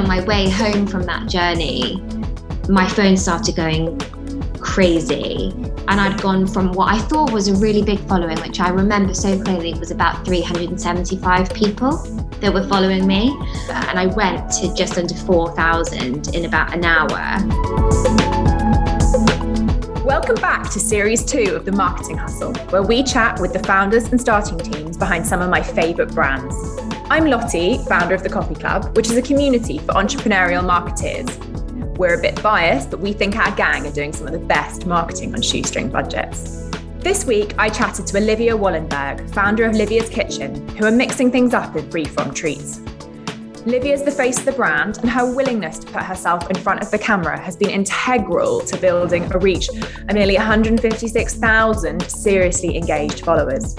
on my way home from that journey, my phone started going crazy. And I'd gone from what I thought was a really big following, which I remember so clearly was about 375 people that were following me. And I went to just under 4,000 in about an hour. Welcome back to series two of The Marketing Hustle, where we chat with the founders and starting teams behind some of my favourite brands. I'm Lottie, founder of the Copy Club, which is a community for entrepreneurial marketeers. We're a bit biased, but we think our gang are doing some of the best marketing on shoestring budgets. This week, I chatted to Olivia Wollenberg, founder of Livia's Kitchen, who are mixing things up with free-from treats. Livia's the face of the brand, and her willingness to put herself in front of the camera has been integral to building a reach of nearly 156,000 seriously engaged followers.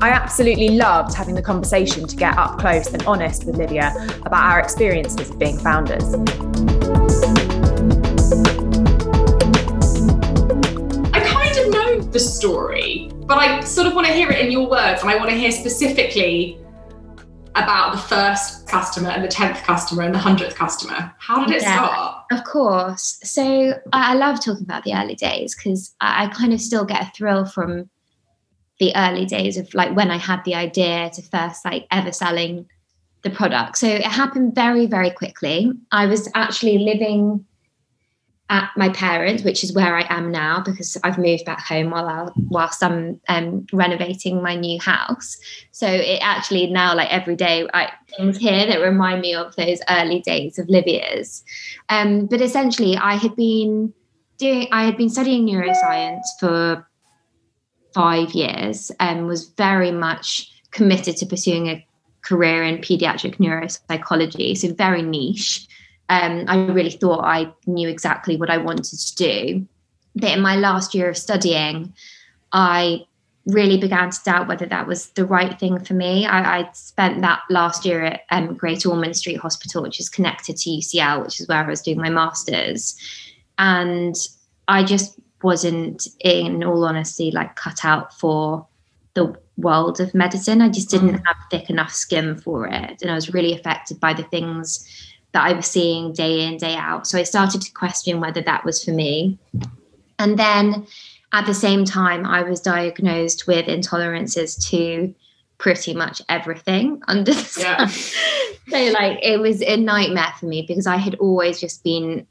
I absolutely loved having the conversation to get up close and honest with Livia about our experiences of being founders. I kind of know the story, but I sort of want to hear it in your words, and I want to hear specifically about the first customer and the 10th customer and the 100th customer. How did it yeah, start? Of course. So I love talking about the early days because I kind of still get a thrill from the early days of like when I had the idea to first like ever selling the product. So it happened very, very quickly. I was actually living at my parents, which is where I am now because I've moved back home while I, whilst I'm um, renovating my new house. So it actually now like every day I things here that remind me of those early days of Livia's. Um, but essentially, I had been doing I had been studying neuroscience for five years and was very much committed to pursuing a career in pediatric neuropsychology. So very niche um, I really thought I knew exactly what I wanted to do. But in my last year of studying, I really began to doubt whether that was the right thing for me. I, I spent that last year at um, Great Ormond Street Hospital, which is connected to UCL, which is where I was doing my master's. And I just wasn't, in all honesty, like cut out for the world of medicine. I just didn't mm. have thick enough skin for it. And I was really affected by the things that I was seeing day in, day out. So I started to question whether that was for me. And then at the same time, I was diagnosed with intolerances to pretty much everything under the sun. so, like, it was a nightmare for me because I had always just been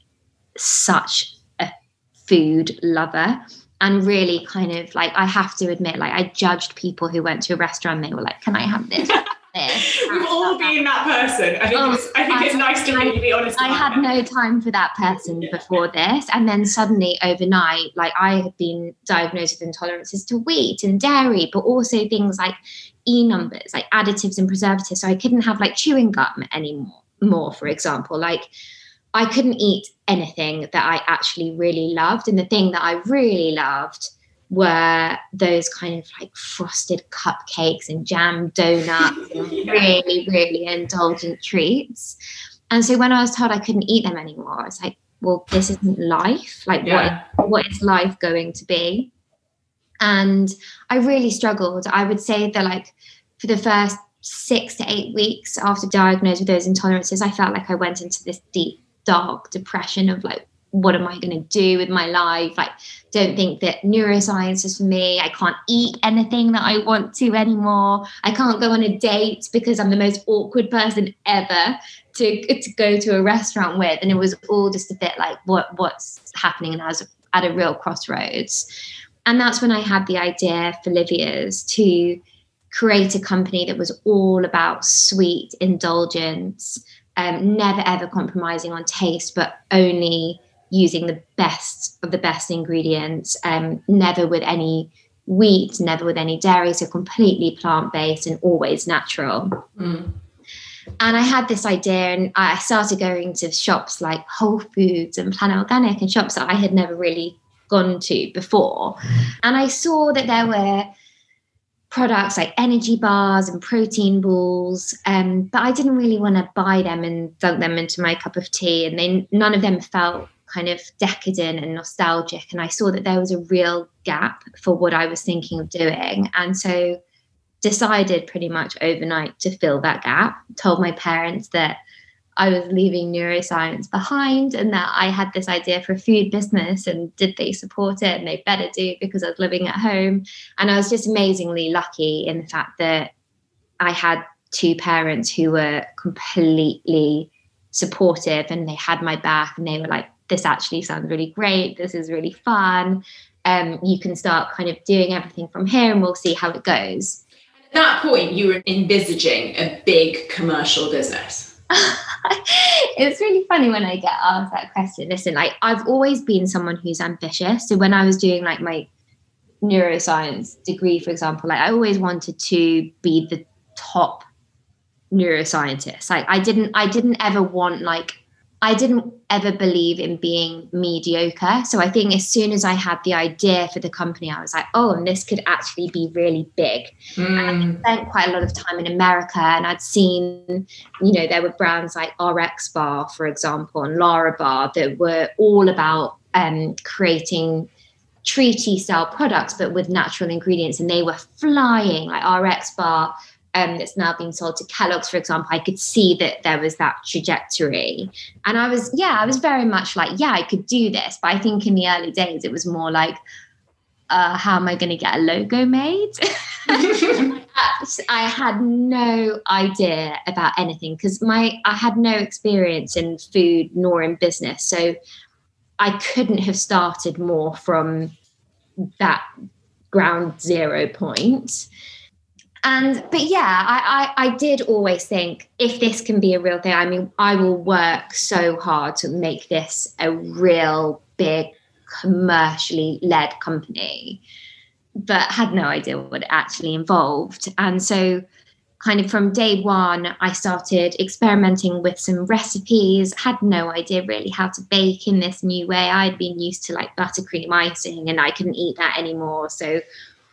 such a food lover and really kind of like I have to admit, like I judged people who went to a restaurant and they were like, Can I have this? We've ah, all been that person. I think, oh, it's, I think I, it's nice to really be honest. I had no time for that person before this. And then suddenly overnight, like I had been diagnosed with intolerances to wheat and dairy, but also things like E numbers, like additives and preservatives. So I couldn't have like chewing gum anymore, more, for example. Like I couldn't eat anything that I actually really loved. And the thing that I really loved were those kind of like frosted cupcakes and jam donuts and really, really indulgent treats. And so when I was told I couldn't eat them anymore, I was like, well, this isn't life. Like, yeah. what, what is life going to be? And I really struggled. I would say that, like, for the first six to eight weeks after diagnosed with those intolerances, I felt like I went into this deep, dark depression of like, what am I going to do with my life? Like, don't think that neuroscience is for me. I can't eat anything that I want to anymore. I can't go on a date because I'm the most awkward person ever to, to go to a restaurant with. And it was all just a bit like, what what's happening? And I was at a real crossroads. And that's when I had the idea for Livia's to create a company that was all about sweet indulgence, um, never ever compromising on taste, but only using the best of the best ingredients, um, never with any wheat, never with any dairy, so completely plant based and always natural. Mm. And I had this idea, and I started going to shops like Whole Foods and Planet Organic and shops that I had never really gone to before. And I saw that there were products like energy bars and protein balls, um, but I didn't really want to buy them and dunk them into my cup of tea. And they, none of them felt kind of decadent and nostalgic. And I saw that there was a real gap for what I was thinking of doing. And so decided pretty much overnight to fill that gap, told my parents that I was leaving neuroscience behind and that I had this idea for a food business and did they support it? And they better do because I was living at home. And I was just amazingly lucky in the fact that I had two parents who were completely supportive and they had my back and they were like, this actually sounds really great. This is really fun. Um, you can start kind of doing everything from here and we'll see how it goes. At that point, you were envisaging a big commercial business. it's really funny when I get asked that question. Listen, like I've always been someone who's ambitious. So when I was doing like my neuroscience degree, for example, like I always wanted to be the top neuroscientist. Like I didn't I didn't ever want like I didn't ever believe in being mediocre. So I think as soon as I had the idea for the company, I was like, oh, and this could actually be really big. Mm. And I spent quite a lot of time in America and I'd seen, you know, there were brands like RX Bar, for example, and Lara Bar that were all about um, creating treaty style products, but with natural ingredients. And they were flying like RX Bar um, that's now being sold to Kellogg's, for example, I could see that there was that trajectory. And I was, yeah, I was very much like, yeah, I could do this. But I think in the early days, it was more like, uh, how am I going to get a logo made? I had no idea about anything because my I had no experience in food nor in business, so I couldn't have started more from that ground zero point and but yeah I, I, I did always think if this can be a real thing i mean i will work so hard to make this a real big commercially led company but had no idea what it actually involved. And so kind of from day one i started experimenting with some recipes had no idea really how to bake in this new way. I'd been used to like buttercream icing and i couldn't eat that anymore. So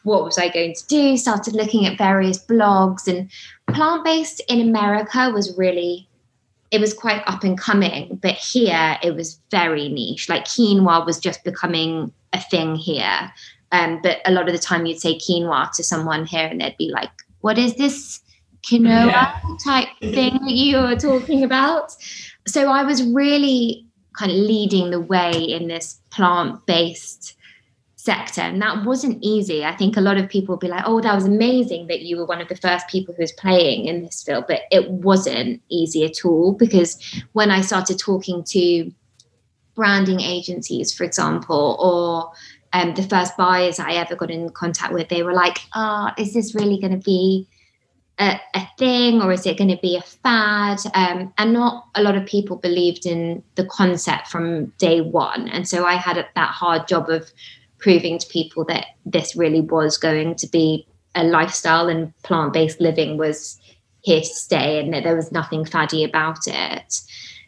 what was I going to do? Started looking at various blogs and plant based in America was really it was quite up and coming, but here it was very niche. Like quinoa was just becoming a thing here. Um, but a lot of the time you'd say quinoa to someone here and they'd be like, What is this quinoa yeah. type thing that you are talking about? So I was really kind of leading the way in this plant based sector. And that wasn't easy. I think a lot of people be like oh that was amazing that you were one of the first people who was playing in this field but it wasn't easy at all because when i started talking to branding agencies for example or um, the first buyers i ever got in contact with they were like oh is this really going to be a, a, thing or is it going to be a fad? Um, and not a lot of people believed in the concept from day one. And so i had that hard job of proving to people that this really was going to be a lifestyle and plant based living was here to stay and that there was nothing faddy about it.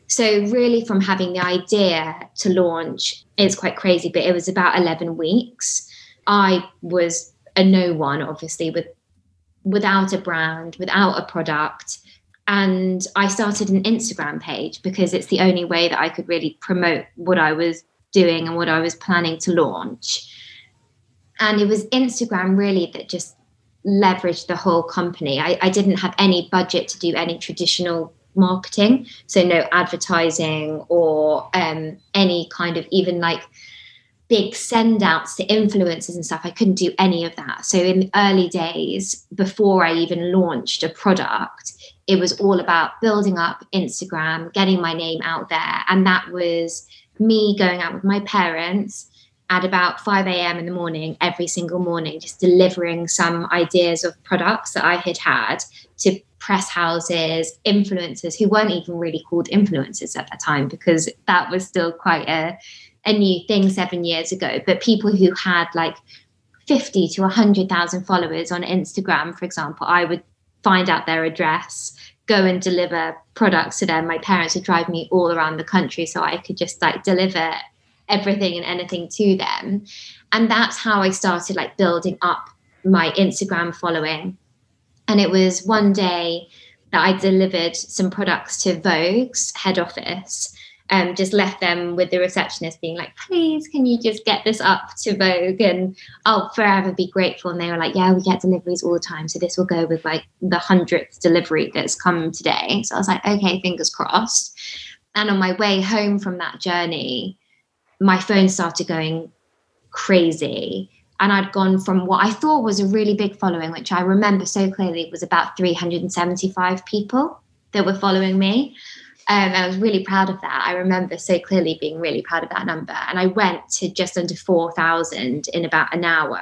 So, really, from having the idea to launch, it's quite crazy, but it was about 11 weeks. I was a no one, obviously, with without a brand, without a product. And I started an Instagram page because it's the only way that I could really promote what I was doing and what I was planning to launch. And it was Instagram really that just leveraged the whole company. I, I didn't have any budget to do any traditional marketing, so no advertising or um, any kind of even like big send outs to influencers and stuff. I couldn't do any of that. So in the early days, before I even launched a product, it was all about building up Instagram, getting my name out there. And that was me going out with my parents at about 5 a.m. in the morning every single morning, just delivering some ideas of products that I had had to press houses, influencers who weren't even really called influencers at that time because that was still quite a, a new thing seven years ago. But people who had like 50 to 100,000 followers on Instagram, for example, I would find out their address, go and deliver products to them. My parents would drive me all around the country so I could just like deliver everything and anything to them. And that's how I started like building up my Instagram following. And it was one day that I delivered some products to Vogue's head office. Um, just left them with the receptionist being like, please, can you just get this up to Vogue? And I'll forever be grateful. And they were like, yeah, we get deliveries all the time. So this will go with like the hundredth delivery that's come today. So I was like, okay, fingers crossed. And on my way home from that journey, my phone started going crazy. And I'd gone from what I thought was a really big following, which I remember so clearly was about 375 people that were following me. Um, I was really proud of that. I remember so clearly being really proud of that number. And I went to just under 4,000 in about an hour.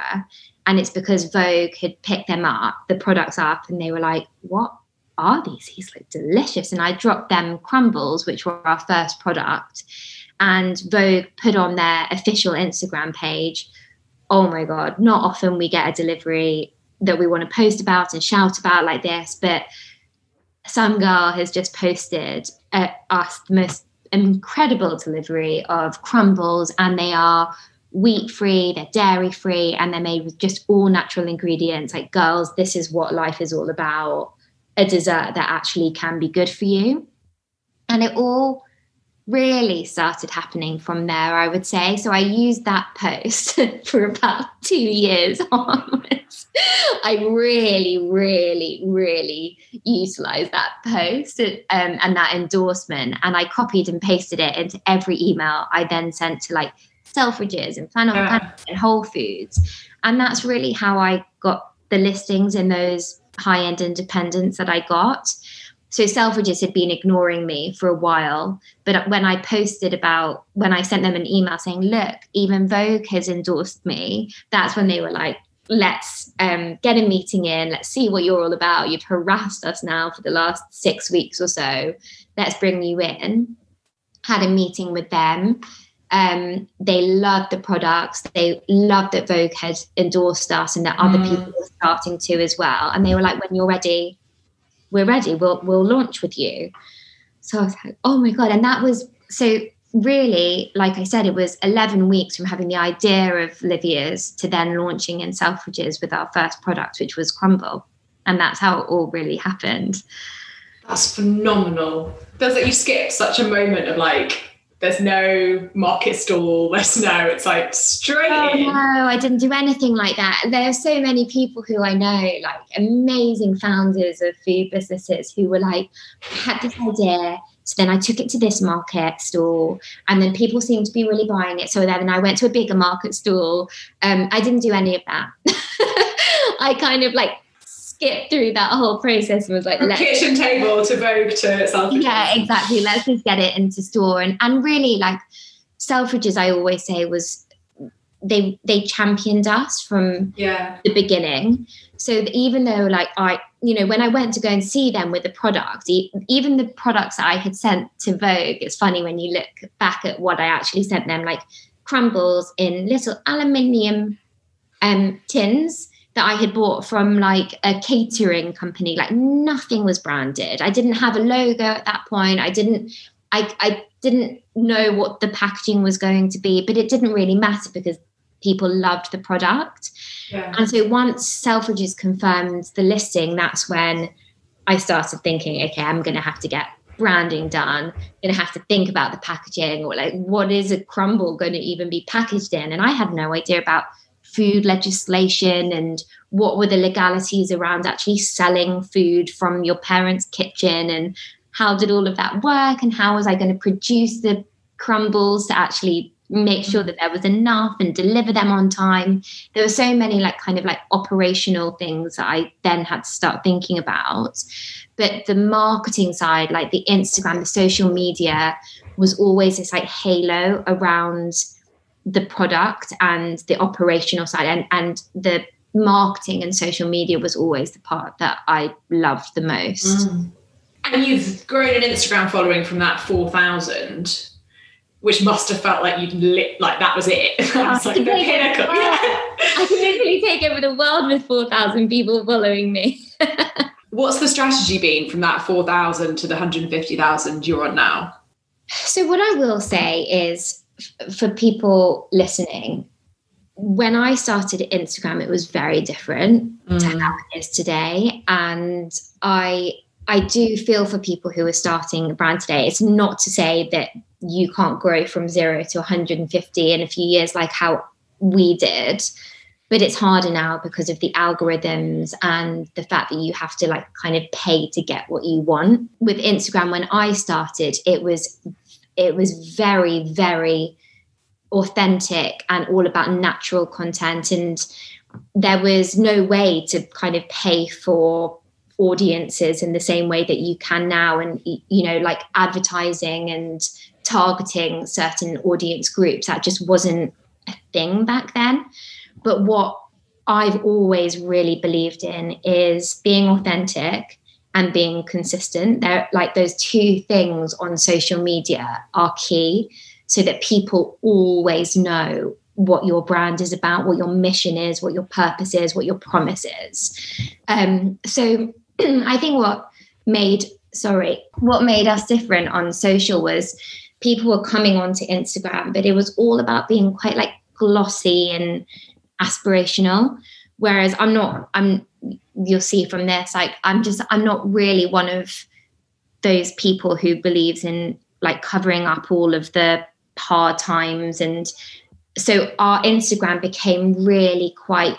And it's because Vogue had picked them up, the products up, and they were like, what are these? These look delicious. And I dropped them crumbles, which were our first product. And Vogue put on their official Instagram page, oh my God, not often we get a delivery that we want to post about and shout about like this, but some girl has just posted uh, us the most incredible delivery of crumbles, and they are wheat free, they're dairy free, and they're made with just all natural ingredients. Like, girls, this is what life is all about a dessert that actually can be good for you. And it all really started happening from there, I would say. So I used that post for about two years onwards. I really, really, really utilized that post um, and that endorsement. And I copied and pasted it into every email I then sent to like Selfridges and Planet yeah. and Whole Foods. And that's really how I got the listings in those high end independents that I got. So Selfridges had been ignoring me for a while, but when I posted about when I sent them an email saying, "Look, even Vogue has endorsed me," that's when they were like, "Let's um, get a meeting in. Let's see what you're all about. You've harassed us now for the last six weeks or so. Let's bring you in." Had a meeting with them. Um, they loved the products. They loved that Vogue had endorsed us and that other mm. people were starting to as well. And they were like, when you're ready, we're ready. We'll we'll launch with you. So I was like, oh my god! And that was so really, like I said, it was 11 weeks from having the idea of Livia's to then launching in Selfridges with our first product, which was Crumble. And that's how it all really happened. That's phenomenal. Does like you skip such a moment of like there's no market stall. There's no, it's like straight oh, in. No, I didn't do anything like that. There are so many people who I know, like amazing founders of food businesses who were like, I had this idea. So then I took it to this market stall, and then people seemed to be really buying it. So then I went to a bigger market stall. Um, I didn't do any of that. I kind of like skip through that whole process and was like, From kitchen table to Vogue to Selfridges. Yeah, exactly. Let's just get it into store. And and really like Selfridges, I always say was they they championed us from yeah. the beginning. So even though like I, you know, when I went to go and see them with the product, even the products I had sent to Vogue, it's funny when you look back at what I actually sent them, like crumbles in little aluminium um, tins that I had bought from like a catering company. Like nothing was branded. I didn't have a logo at that point. I didn't I I didn't know what the packaging was going to be, but it didn't really matter because people loved the product. Yeah. And so once Selfridges confirmed the listing, that's when I started thinking, okay, I'm going to have to get branding done. I'm going to have to think about the packaging or like what is a crumble going to even be packaged in? And I had no idea about food legislation and what were the legalities around actually selling food from your parents' kitchen and how did all of that work and how was I going to produce the crumbles to actually make sure that there was enough and deliver them on time. There were so many like kind of like operational things that I then had to start thinking about. But the marketing side, like the Instagram, the social media, was always this like halo around the product and the operational side and, and the marketing and social media was always the part that I loved the most. Mm. And you've grown an Instagram following from that 4,000, which must have felt like you'd lit, like that was it. that was like the pinnacle. Yeah. I can literally take over the world with 4,000 people following me. What's the strategy been from that 4,000 to the 150,000 you're on now? So, what I will say is for people listening, when I started Instagram, it was very different mm. to how it is today. And I I do feel for people who are starting a brand today. It's not to say that you can't grow from zero to 150 in a few years like how we did but it's harder now because of the algorithms and the fact that you have to like kind of pay to get what you want with instagram when i started it was it was very very authentic and all about natural content. And there was no way to kind of pay for audiences in the same way that you can now. And you know like advertising and targeting certain audience groups that just wasn't a thing back then. But what i've always really believed in is being authentic and being consistent they're like those two things on social media are key so that people always know what your brand is about, what your mission is, what your purpose is, what your promise is. Um, so I think what made sorry, what made us different on social was people were coming onto Instagram, but it was all about being quite like glossy and aspirational. Whereas I'm not, I'm you'll see from this, like I'm just I'm not really one of those people who believes in like covering up all of the hard times and so our Instagram became really quite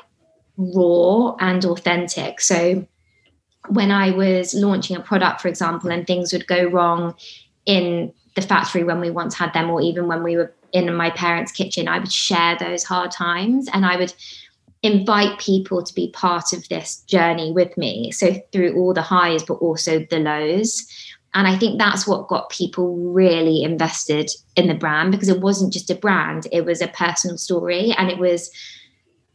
raw and authentic. So when I was launching a product, for example, and things would go wrong in the factory when we once had them, or even when we were in my parents' kitchen, I would share those hard times and I would invite people to be part of this journey with me. So through all the highs, but also the lows. And I think that's what got people really invested in the brand because it wasn't just a brand, it was a personal story. And it was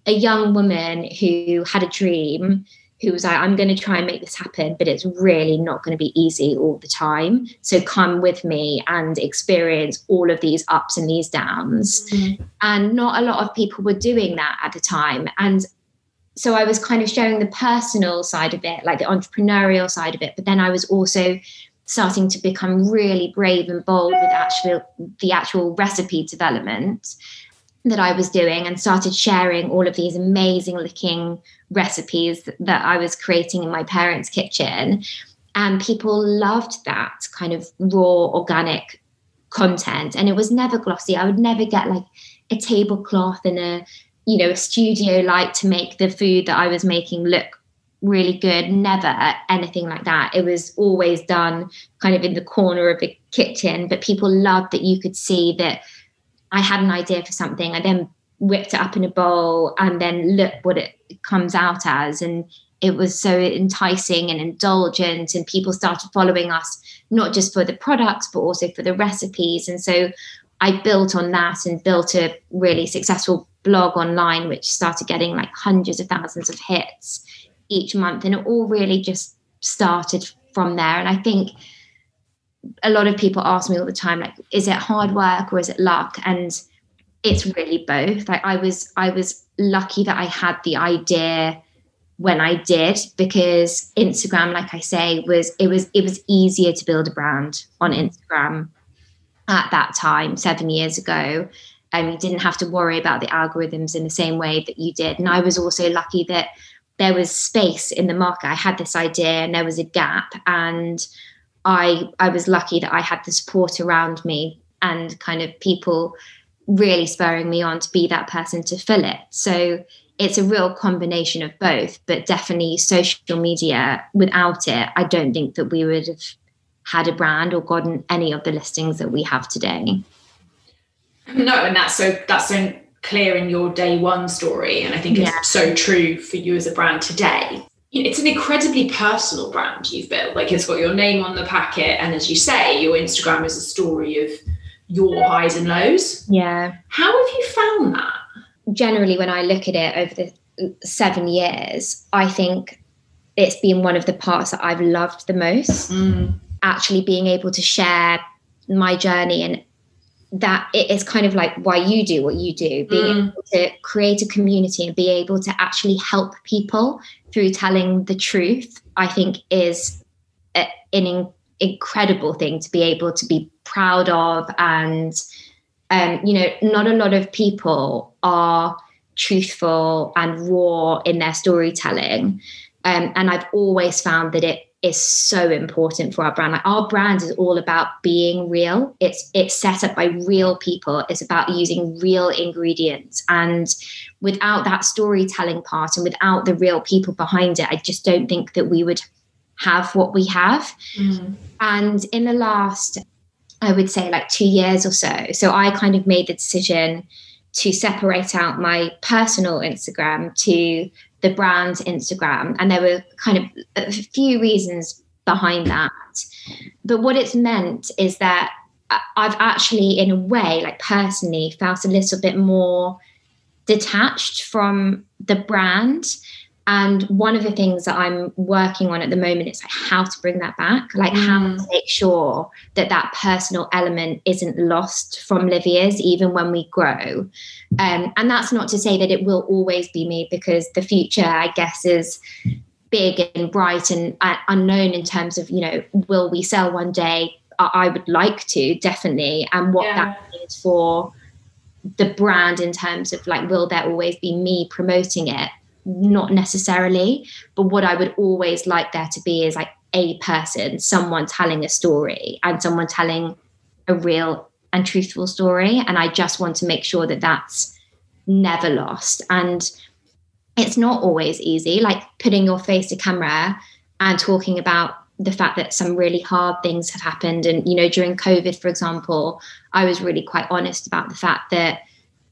a young woman who had a dream who was like, I'm going to try and make this happen, but it's really not going to be easy all the time. So come with me and experience all of these ups and these downs. Mm-hmm. And not a lot of people were doing that at the time. And so I was kind of showing the personal side of it, like the entrepreneurial side of it, but then I was also starting to become really brave and bold with actual the actual recipe development that I was doing and started sharing all of these amazing looking recipes that I was creating in my parents' kitchen. And people loved that kind of raw, organic content. And it was never glossy. I would never get like a tablecloth and a, you know, a studio light to make the food that I was making look really good never anything like that it was always done kind of in the corner of the kitchen but people loved that you could see that i had an idea for something i then whipped it up in a bowl and then look what it comes out as and it was so enticing and indulgent and people started following us not just for the products but also for the recipes and so i built on that and built a really successful blog online which started getting like hundreds of thousands of hits each month. And it all really just started from there. And I think a lot of people ask me all the time, like, is it hard work or is it luck? And it's really both. Like I was I was lucky that I had the idea when I did because Instagram, like I say, was it was it was easier to build a brand on Instagram at that time, seven years ago. And you didn't have to worry about the algorithms in the same way that you did. And I was also lucky that there was space in the market. I had this idea and there was a gap and I I was lucky that I had the support around me and kind of people really spurring me on to be that person to fill it. So it's a real combination of both, but definitely social media without it, I don't think that we would have had a brand or gotten any of the listings that we have today. No, and that's so that's so clear in your day one story. And I think yeah. it's so true for you as a brand today. It's an incredibly personal brand you've built. Like it's got your name on the packet. And as you say, your Instagram is a story of your highs and lows. Yeah. How have you found that? Generally, when I look at it over the seven years, I think it's been one of the parts that I've loved the most. Mm. Actually, being able to share my journey and that it is kind of like why you do what you do being mm. able to create a community and be able to actually help people through telling the truth i think is a, an in, incredible thing to be able to be proud of and um, you know not a lot of people are truthful and raw in their storytelling Um, and I've always found that it is so important for our brand. Like our brand is all about being real. It's it's set up by real people. It's about using real ingredients. And without that storytelling part and without the real people behind it, I just don't think that we would have what we have. Mm. And in the last, I would say like two years or so, so I kind of made the decision to separate out my personal Instagram to the brand Instagram. And there were kind of a few reasons behind that. But what it's meant is that I've actually, in a way, like personally, felt a little bit more detached from the brand and one of the things that I'm working on at the moment is like how to bring that back, like mm. how to make sure that that personal element isn't lost from Livia's even when we grow. Um, and that's not to say that it will always be me because the future, I guess, is big and bright and uh, unknown in terms of, you know, will we sell one day? I, I would like to, definitely. And what yeah. that means for the brand in terms of like, will there always be me promoting it? Not necessarily but what i would always like there to be is like a person someone telling a story and someone telling a real and truthful story. And i just want to make sure that that's never lost. And it's not always easy like putting your face to camera and talking about the fact that some really hard things have happened. And you know during covid for example i was really quite honest about the fact that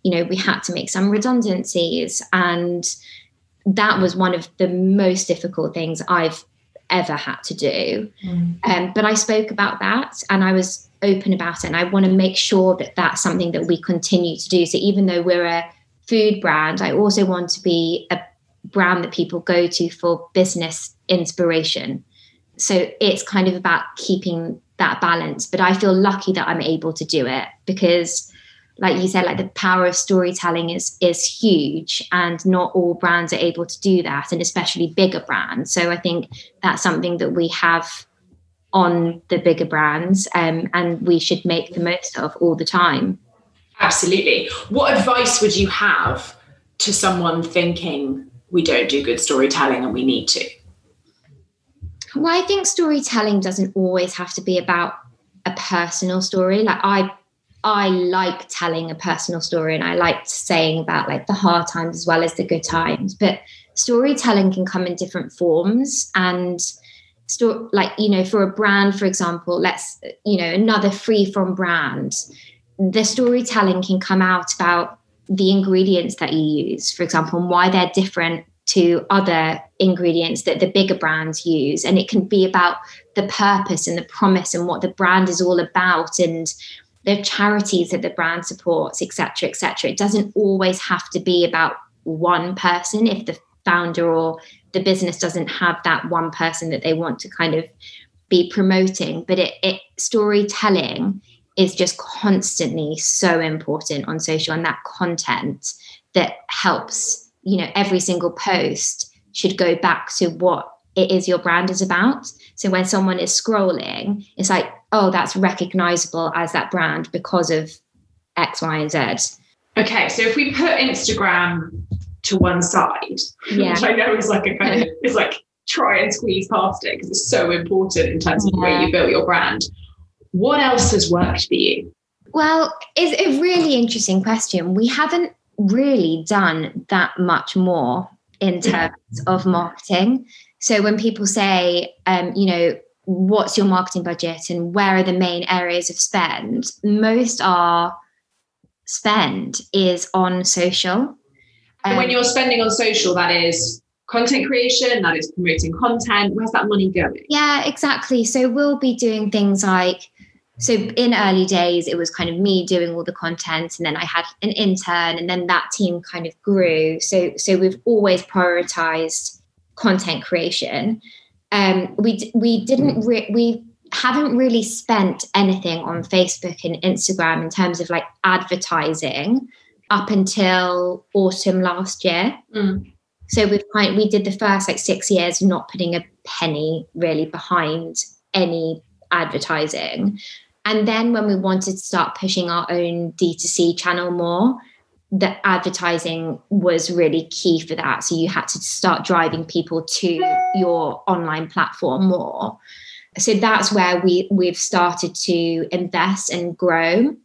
you know we had to make some redundancies and that was one of the most difficult things I've ever had to do. Mm. Um, but I spoke about that and I was open about it. And I want to make sure that that's something that we continue to do. So even though we're a food brand, I also want to be a brand that people go to for business inspiration. So it's kind of about keeping that balance. But I feel lucky that I'm able to do it because like you said like the power of storytelling is is huge and not all brands are able to do that and especially bigger brands. So i think that's something that we have on the bigger brands um, and we should make the most of all the time. Absolutely. What advice would you have to someone thinking we don't do good storytelling and we need to well i think storytelling doesn't always have to be about a personal story. Like i I like telling a personal story and I like saying about like the hard times as well as the good times. But storytelling can come in different forms and store like you know for a brand for example let's you know another free from brand the storytelling can come out about the ingredients that you use for example and why they're different to other ingredients that the bigger brands use and it can be about the purpose and the promise and what the brand is all about and the charities that the brand supports, etc., etc. It doesn't always have to be about one person if the founder or the business doesn't have that one person that they want to kind of be promoting. But it, it storytelling is just constantly so important on social and that content that helps, you know, every single post should go back to what it is your brand is about. So when someone is scrolling, it's like, oh, that's recognizable as that brand because of X, Y, and Z. Okay, so if we put Instagram to one side, yeah. which I know is like a kind of it's like try and squeeze past it because it's so important in terms of yeah. the way you build your brand. What else has worked for you? Well, it's a really interesting question. We haven't really done that much more in terms of marketing. So when people say, um, you know, what's your marketing budget and where are the main areas of spend, most are spend is on social. Um, when you're spending on social, that is content creation, that is promoting content. Where's that money going? Yeah, exactly. So we'll be doing things like so in early days it was kind of me doing all the content and then i had an intern and then that team kind of grew so so we've always prioritized content creation um, we we didn't mm. re- we haven't really spent anything on Facebook and Instagram in terms of like advertising up until autumn last year. Mm. So we've kind we did the first like six years not putting a penny really behind any advertising. And then when we wanted to start pushing our own D2C channel more, the advertising was really key for that. So you had to start driving people to your online platform more. So that's where we we've started to invest and grow.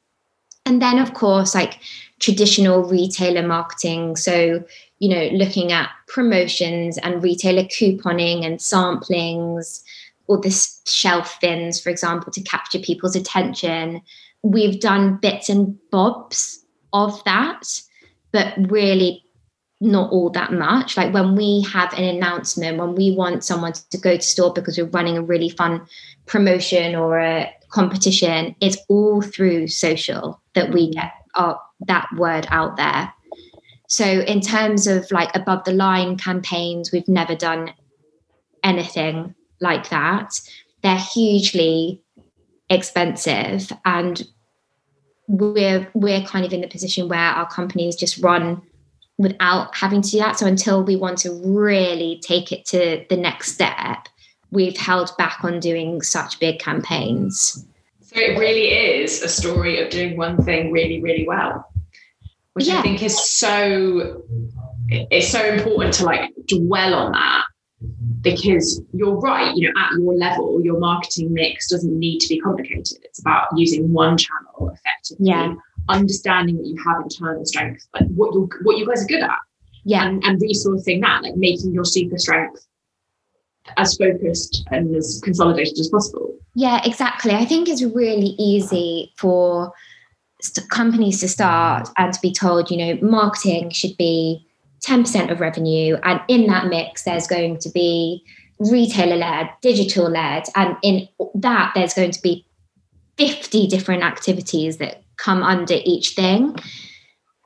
And then of course, like traditional retailer marketing. So, you know, looking at promotions and retailer couponing and samplings, or this shelf thins, for example, to capture people's attention. We've done bits and bobs of that, but really not all that much. Like when we have an announcement, when we want someone to go to store because we're running a really fun promotion or a competition, it's all through social that we mm. get our, that word out there. So in terms of like above the line campaigns, we've never done anything like that. They're hugely expensive and we're we're kind of in the position where our companies just run without having to do that. So until we want to really take it to the next step, we've held back on doing such big campaigns. So it really is a story of doing one thing really, really well, which yeah. I think is so it's so important to like dwell on that because you're right, you know, at your level, your marketing mix doesn't need to be complicated. It's about using one channel effectively, yeah. understanding that you have internal strength, like what you what you guys are good at. Yeah. And, and resourcing that, like making your super strength as focused and as consolidated as possible. Yeah, exactly. I think it's really easy for st- companies to start and to be told, you know, marketing should be 10% of revenue. And in that mix, there's going to be retailer led, digital led. And in that, there's going to be 50 different activities that come under each thing.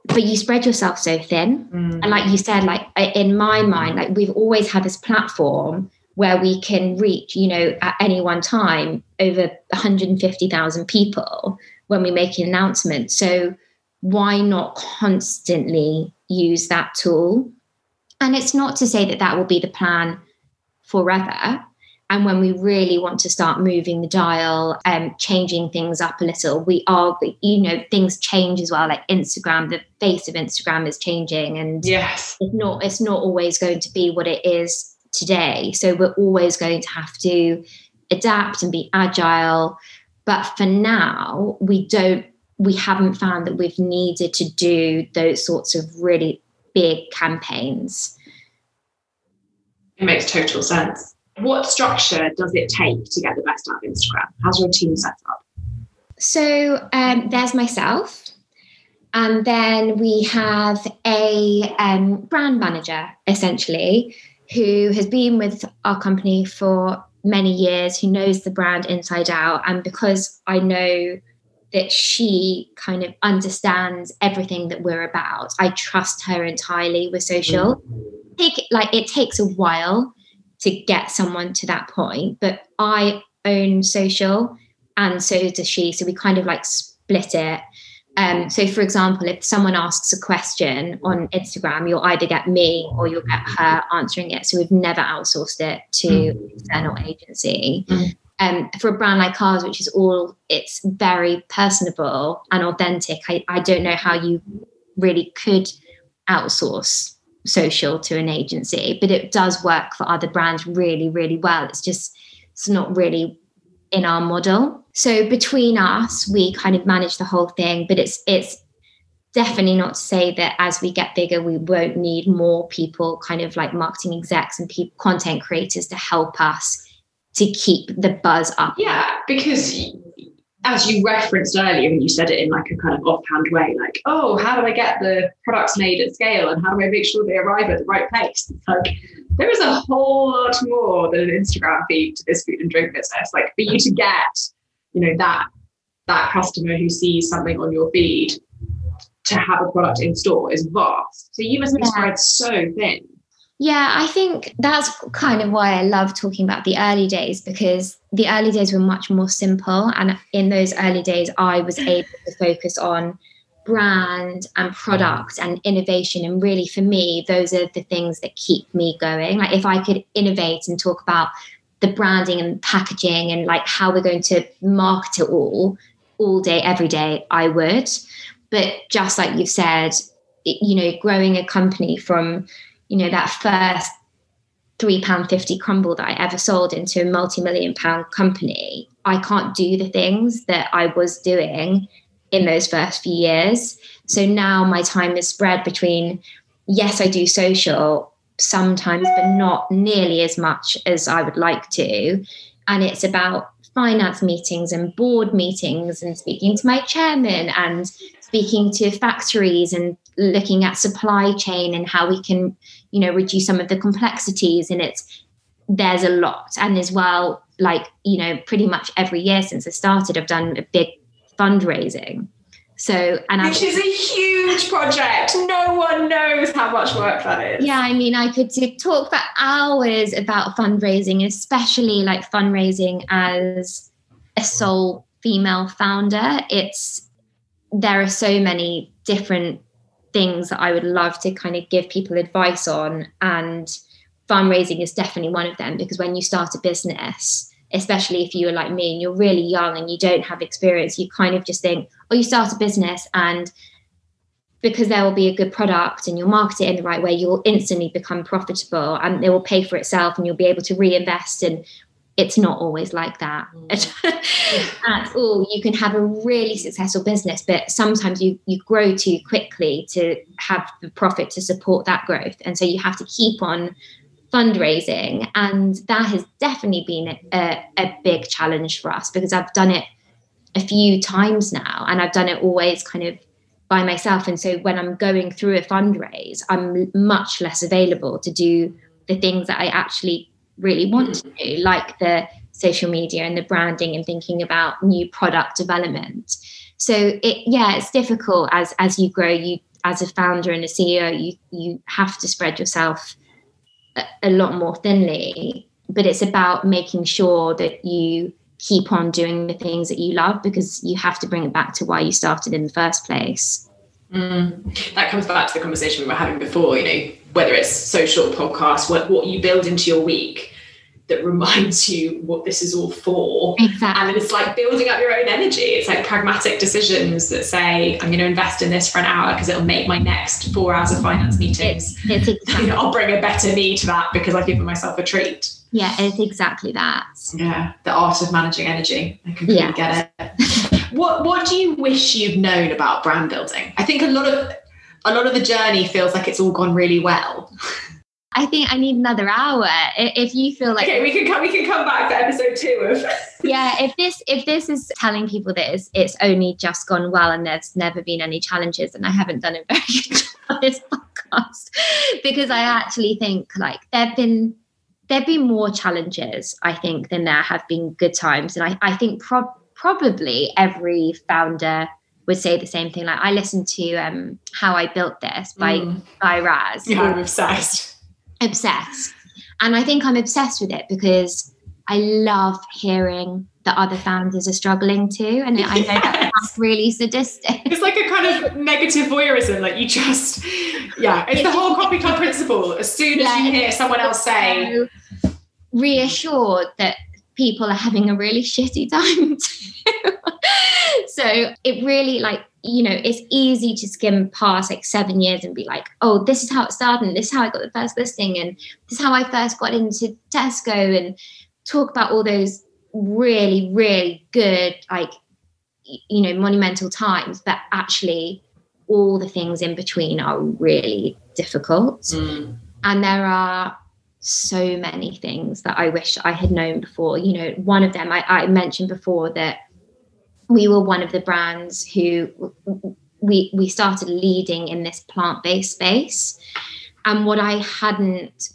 But you spread yourself so thin. Mm. And like you said, like in my mind, like we've always had this platform where we can reach, you know, at any one time over 150,000 people when we make an announcement. So why not constantly use that tool? And it's not to say that that will be the plan forever. And when we really want to start moving the dial and changing things up a little, we are, you know, things change as well. Like Instagram, the face of Instagram is changing, and yes, it's not it's not always going to be what it is today. So we're always going to have to adapt and be agile. But for now, we don't we haven't found that we've needed to do those sorts of really big campaigns. It makes total sense. What structure does it take to get the best out of Instagram? How's your team set up? So um, there's myself, and then we have a um, brand manager essentially who has been with our company for many years, who knows the brand inside out. And because I know that she kind of understands everything that we're about. I trust her entirely with social. Take like it takes a while to get someone to that point, but I own social and so does she. So we kind of like split it. Um, so, for example, if someone asks a question on Instagram, you'll either get me or you'll get her answering it. So, we've never outsourced it to mm. external agency. Mm um, for a brand like ours, which is all it's very personable and authentic, I, I don't know how you really could outsource social to an agency, but it does work for other brands really, really well. It's just it's not really in our model. So between us, we kind of manage the whole thing, but it's it's definitely not to say that as we get bigger, we won't need more people, kind of like marketing execs and content creators to help us to keep the buzz up. Yeah, because as you referenced earlier, and you said it in like a kind of offhand way, like, oh, how do I get the products made at scale and how do I make sure they arrive at the right place? It's like there is a whole lot more than an Instagram feed to this food and drink business. Like for you to get, you know, that that customer who sees something on your feed to have a product in store is vast. So you must be yeah. spread so thin. Yeah, I think that's kind of why I love talking about the early days because the early days were much more simple. And in those early days, I was able to focus on brand and product and innovation. And really, for me, those are the things that keep me going. Like, if I could innovate and talk about the branding and packaging and like how we're going to market it all all day, every day, I would. But just like you've said, you know, growing a company from, you know, that first three pound fifty crumble that I ever sold into a multi-million pound company, I can't do the things that I was doing in those first few years. So now my time is spread between yes, I do social sometimes, but not nearly as much as I would like to. And it's about finance meetings and board meetings and speaking to my chairman and speaking to factories and looking at supply chain and how we can you know reduce some of the complexities and it's there's a lot. And as well like you know pretty much every year since i started i've done a big fundraising. So and which I, is a huge project. No one knows how much work that is. Yeah i mean i could talk for hours about fundraising especially like fundraising as a sole female founder. It's there are so many different things that I would love to kind of give people advice on. And fundraising is definitely one of them because when you start a business, especially if you are like me and you're really young and you don't have experience, you kind of just think, oh, you start a business and because there will be a good product and you'll market it in the right way, you'll instantly become profitable and it will pay for itself and you'll be able to reinvest and it's not always like that mm. at all. You can have a really successful business, but sometimes you you grow too quickly to have the profit to support that growth, and so you have to keep on fundraising, and that has definitely been a, a big challenge for us because I've done it a few times now, and I've done it always kind of by myself, and so when I'm going through a fundraise, I'm much less available to do the things that I actually really want to do, like the social media and the branding and thinking about new product development. So it yeah, it's difficult as as you grow, you as a founder and a CEO, you you have to spread yourself a, a lot more thinly. But it's about making sure that you keep on doing the things that you love because you have to bring it back to why you started in the first place. Mm. That comes back to the conversation we were having before, you know, whether it's social podcast, what, what you build into your week that reminds you what this is all for. Exactly. And it's like building up your own energy. It's like pragmatic decisions that say, I'm going to invest in this for an hour because it'll make my next four hours of finance meetings. It's, it's exactly. I'll bring a better me to that because I've given myself a treat. Yeah, it's exactly that. Yeah, the art of managing energy. I completely yeah. get it. what What do you wish you'd known about brand building? I think a lot of a lot of the journey feels like it's all gone really well. I think I need another hour. If you feel like okay, we can come. We can come back to episode two of. yeah, if this if this is telling people that it's, it's only just gone well and there's never been any challenges, and I haven't done a very good job on this podcast because I actually think like there've been there've been more challenges I think than there have been good times, and I I think pro- probably every founder would say the same thing. Like I listened to um, How I Built This by mm. Guy Raz. Yeah, I'm obsessed. Obsessed. And I think I'm obsessed with it because I love hearing that other founders are struggling too. And I know yes. that's really sadistic. It's like a kind of negative voyeurism. Like you just, yeah, it's, the whole Club principle. As soon as yeah, you hear someone else say, reassured that people are having a really shitty time too. so it really like you know it's easy to skim past like seven years and be like oh this is how it started and this is how i got the first listing and this is how i first got into tesco and talk about all those really really good like you know monumental times but actually all the things in between are really difficult mm. and there are so many things that i wish i had known before. You know one of them i, I mentioned before that we were one of the brands who we we started leading in this plant-based space. And what i hadn't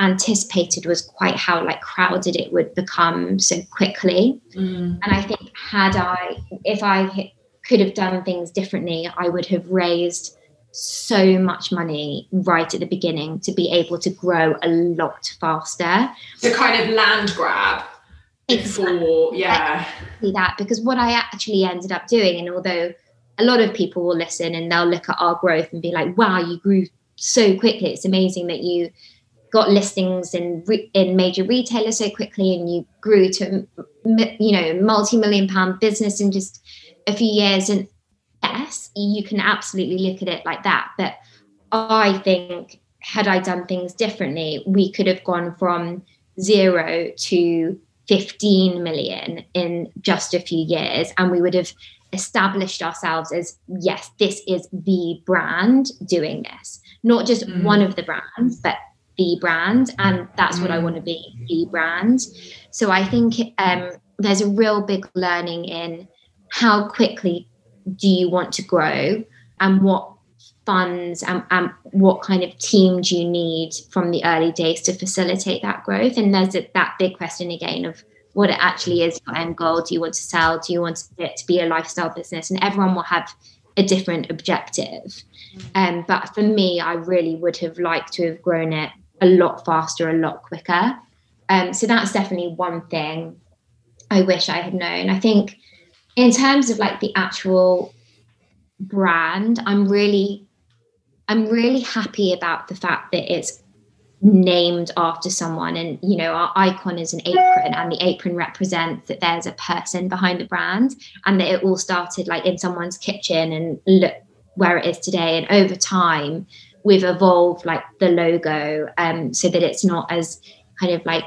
anticipated was quite how like crowded it would become so quickly. Mm. and i think had i if i could have done things differently i would have raised so much money right at the beginning to be able to grow a lot faster. The kind of land grab before yeah. That because what i actually ended up doing and although a lot of people will listen and they'll look at our growth and be like wow you grew so quickly. It's amazing that you got listings in re- in major retailers so quickly and you grew to you know multi-million pound business in just a few years. And yes, you can absolutely look at it like that. But I think had I done things differently, we could have gone from zero to 15 million in just a few years. And we would have established ourselves as, yes, this is the brand doing this, not just mm. one of the brands, but the brand. And that's mm. what I mm. want to be the brand. So I think um, there's a real big learning in how quickly do you want to grow? And what funds and, and what kind of team do you need from the early days to facilitate that growth? And there's a, that big question again of what it actually is your end goal. Do you want to sell? Do you want it to be a lifestyle business? And everyone will have a different objective. Um, but for me i really would have liked to have grown it a lot faster a lot quicker. Um, so that's definitely one thing i wish i had known. I think in terms of like the actual brand, I'm really I'm really happy about the fact that it's named after someone. And you know our icon is an apron and the apron represents that there's a person behind the brand and that it all started like in someone's kitchen and look where it is today. And over time we've evolved like the logo um so that it's not as kind of like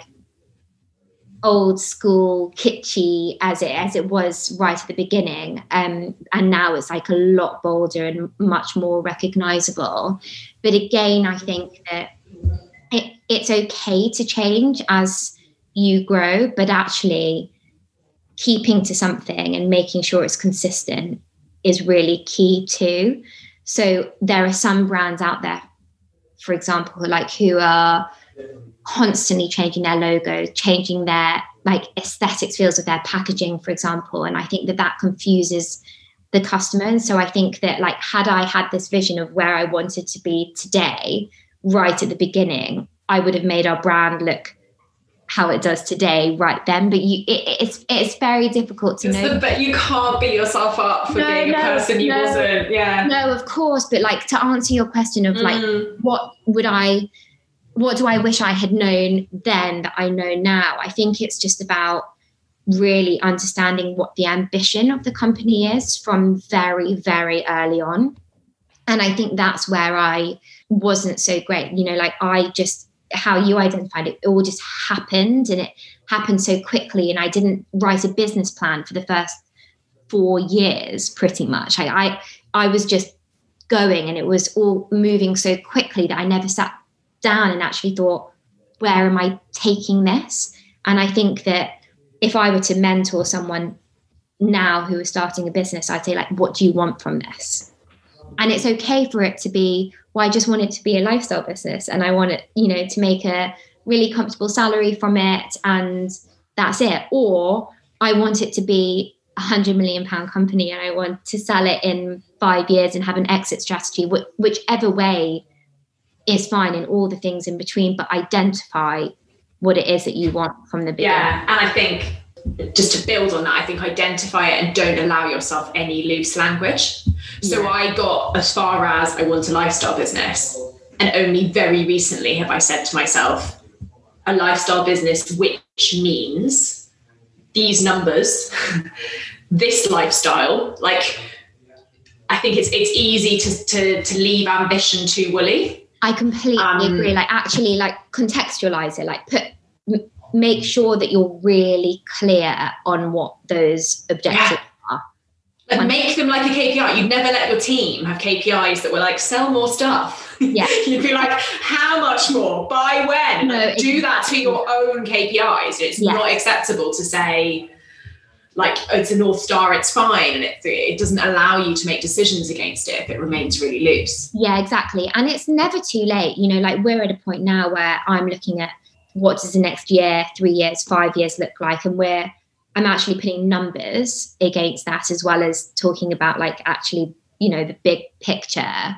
old school kitschy as it as it was right at the beginning. Um, and now it's like a lot bolder and much more recognizable. But again i think that it, it's okay to change as you grow but actually keeping to something and making sure it's consistent is really key too. So there are some brands out there for example like who are constantly changing their logo, changing their like aesthetics feels of their packaging, for example. And I think that that confuses the customer. And so I think that like had I had this vision of where I wanted to be today, right at the beginning, I would have made our brand look how it does today right then but you it, it's it's very difficult to it's know but you can't beat yourself up for no, being no, a person you no, wasn't yeah no of course but like to answer your question of like mm. what would i what do I wish I had known then that I know now? I think it's just about really understanding what the ambition of the company is from very, very early on. And I think that's where I wasn't so great. You know, like I just, how you identified it, it all just happened and it happened so quickly. And I didn't write a business plan for the first four years, pretty much. I, I, I was just going and it was all moving so quickly that I never sat down and actually thought, where am I taking this? And I think that if I were to mentor someone now who is starting a business, I'd say, like, what do you want from this? And it's okay for it to be, well, I just want it to be a lifestyle business and I want it, you know, to make a really comfortable salary from it and that's it. Or I want it to be a hundred million pound company and I want to sell it in five years and have an exit strategy, whichever way is fine and all the things in between, but identify what it is that you want from the beginning. Yeah, and I think just to build on that, I think identify it and don't allow yourself any loose language. So yeah. I got as far as I want a lifestyle business, and only very recently have I said to myself, a lifestyle business, which means these numbers, this lifestyle, like I think it's it's easy to to to leave ambition too woolly I completely um, agree. Like actually, like contextualize it. Like put m- make sure that you're really clear on what those objectives yeah. are. Like make them like a KPI. You'd never let your team have KPIs that were like sell more stuff. Yeah. You'd be like, how much more? By when? No, Do that to your own KPIs. It's yes. not acceptable to say, like it's a north star it's fine and it, it doesn't allow you to make decisions against it if it remains really loose. Yeah exactly. And it's never too late you know like we're at a point now where i'm looking at what does the next year three years five years look like and we're i'm actually putting numbers against that as well as talking about like actually you know the big picture.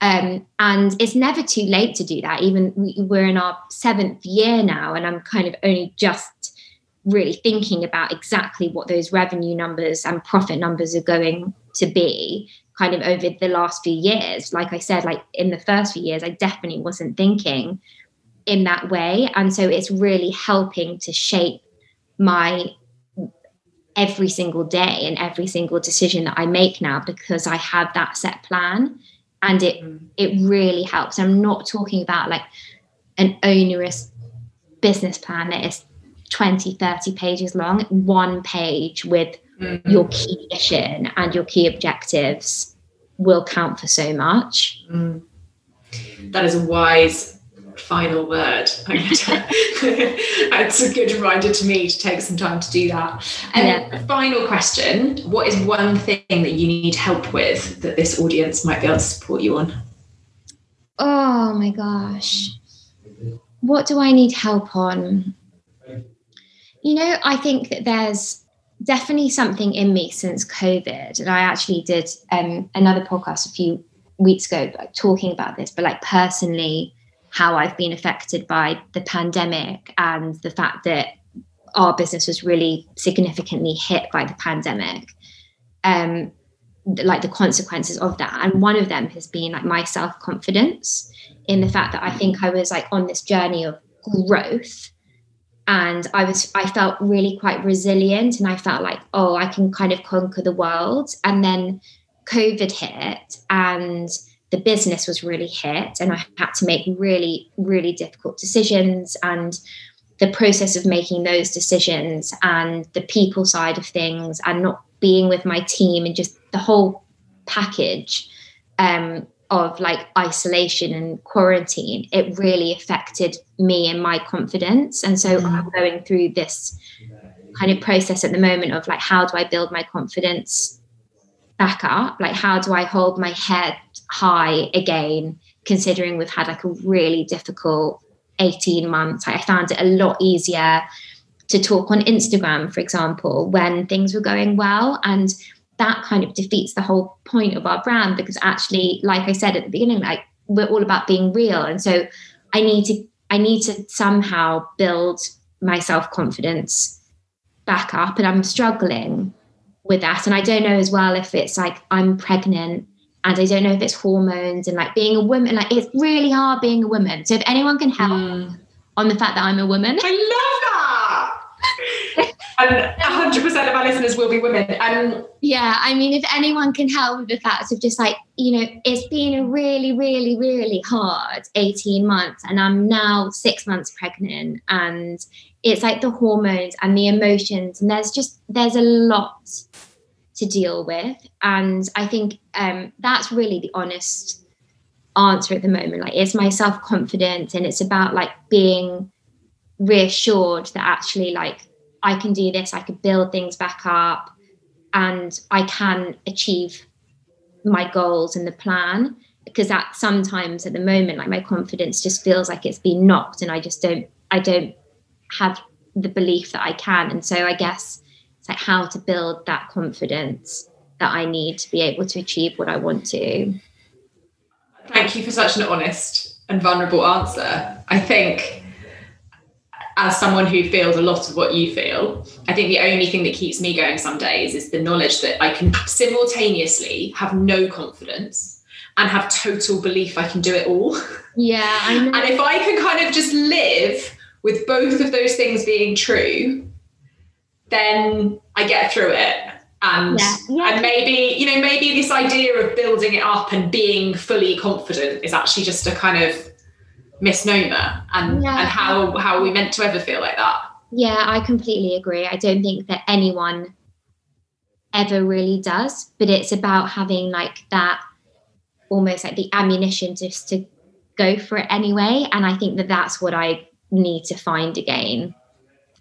Um, and it's never too late to do that. Even we, we're in our seventh year now and i'm kind of only just really thinking about exactly what those revenue numbers and profit numbers are going to be kind of over the last few years like i said like in the first few years i definitely wasn't thinking in that way and so it's really helping to shape my every single day and every single decision that I make now because I have that set plan and it mm. it really helps. I'm not talking about like an onerous business plan that is 20 30 pages long one page with mm-hmm. your key mission and your key objectives will count for so much mm. that is a wise final word. it's a good reminder to me to take some time to do that. And yeah. final question What is one thing that you need help with that this audience might be able to support you on? Oh my gosh. What do I need help on? You know, I think that there's definitely something in me since COVID. And I actually did um, another podcast a few weeks ago like, talking about this, but like personally, how I've been affected by the pandemic and the fact that our business was really significantly hit by the pandemic. Um, like the consequences of that. And one of them has been like my self confidence in the fact that I think I was like on this journey of growth and I was I felt really quite resilient and I felt like oh I can kind of conquer the world and then covid hit and the business was really hit and I had to make really, really difficult decisions. And the process of making those decisions and the people side of things and not being with my team and just the whole package um, of like isolation and quarantine, it really affected me and my confidence. And so mm-hmm. I'm going through this kind of process at the moment of like, how do I build my confidence back up? Like, how do I hold my head high again, considering we've had like a really difficult 18 months. I found it a lot easier to talk on Instagram, for example, when things were going well. And that kind of defeats the whole point of our brand because actually, like I said at the beginning, like we're all about being real. And so I need to I need to somehow build my self-confidence back up. And I'm struggling with that. And I don't know as well if it's like I'm pregnant and I don't know if it's hormones and like being a woman, like it's really hard being a woman. So if anyone can help mm. on the fact that I'm a woman, I love that. and 100% of our listeners will be women. Um, yeah, I mean, if anyone can help with the facts of just like, you know, it's been a really, really, really hard 18 months, and I'm now six months pregnant, and it's like the hormones and the emotions, and there's just, there's a lot to deal with. And I think um, that's really the honest answer at the moment. Like, it's my self confidence, and it's about like being reassured that actually, like, I can do this, I can build things back up, and I can achieve my goals and the plan. Because that sometimes at the moment, like my confidence just feels like it's been knocked, and I just don't, I don't have the belief that I can. And so I guess it's like how to build that confidence that I need to be able to achieve what I want to. Thank you for such an honest and vulnerable answer. I think as someone who feels a lot of what you feel, I think the only thing that keeps me going some days is the knowledge that I can simultaneously have no confidence and have total belief I can do it all. Yeah. and if I can kind of just live with both of those things being true, then I get through it. And yeah. Yeah. and maybe, you know, maybe this idea of building it up and being fully confident is actually just a kind of misnomer and, yeah. and how how are we meant to ever feel like that? Yeah, I completely agree. I don't think that anyone ever really does, but it's about having like that almost like the ammunition just to go for it anyway. And I think that that's what I need to find again.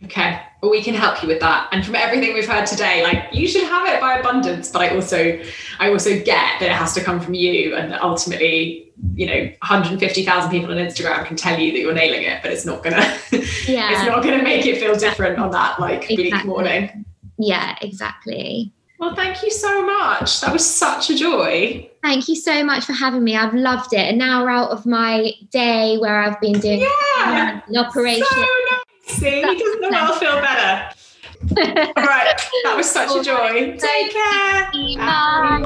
Okay. We can help you with that. And from everything we've heard today, like you should have it by abundance, but I also I also get that it has to come from you and that ultimately, you know, 150,000 people on Instagram can tell you that you're nailing it, but it's not gonna yeah. it's not gonna make it feel different on that like exactly. bleak morning. Yeah, exactly. Well, thank you so much. That was such a joy. Thank you so much for having me. I've loved it. And now we're out of my day where I've been doing yeah, an operation. So nice. See, he doesn't know I'll feel better. All right, that was such a joy. Take care. Bye.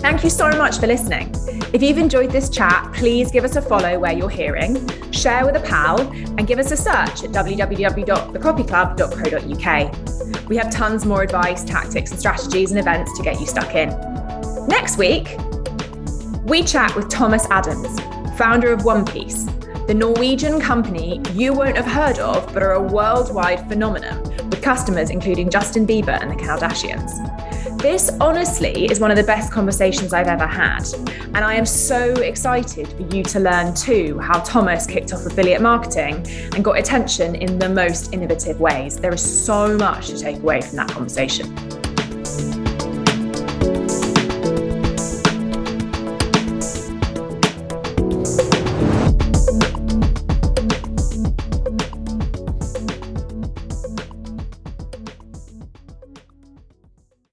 Thank you so much for listening. If you've enjoyed this chat, please give us a follow where you're hearing, share with a pal, and give us a search at www.thecopyclub.co.uk. We have tons more advice, tactics, and strategies and events to get you stuck in. Next week, we chat with Thomas Adams, founder of One Piece, the Norwegian company you won't have heard of, but are a worldwide phenomenon, with customers including Justin Bieber and the Kardashians. This honestly is one of the best conversations I've ever had. And I am so excited for you to learn too how Thomas kicked off affiliate marketing and got attention in the most innovative ways. There is so much to take away from that conversation.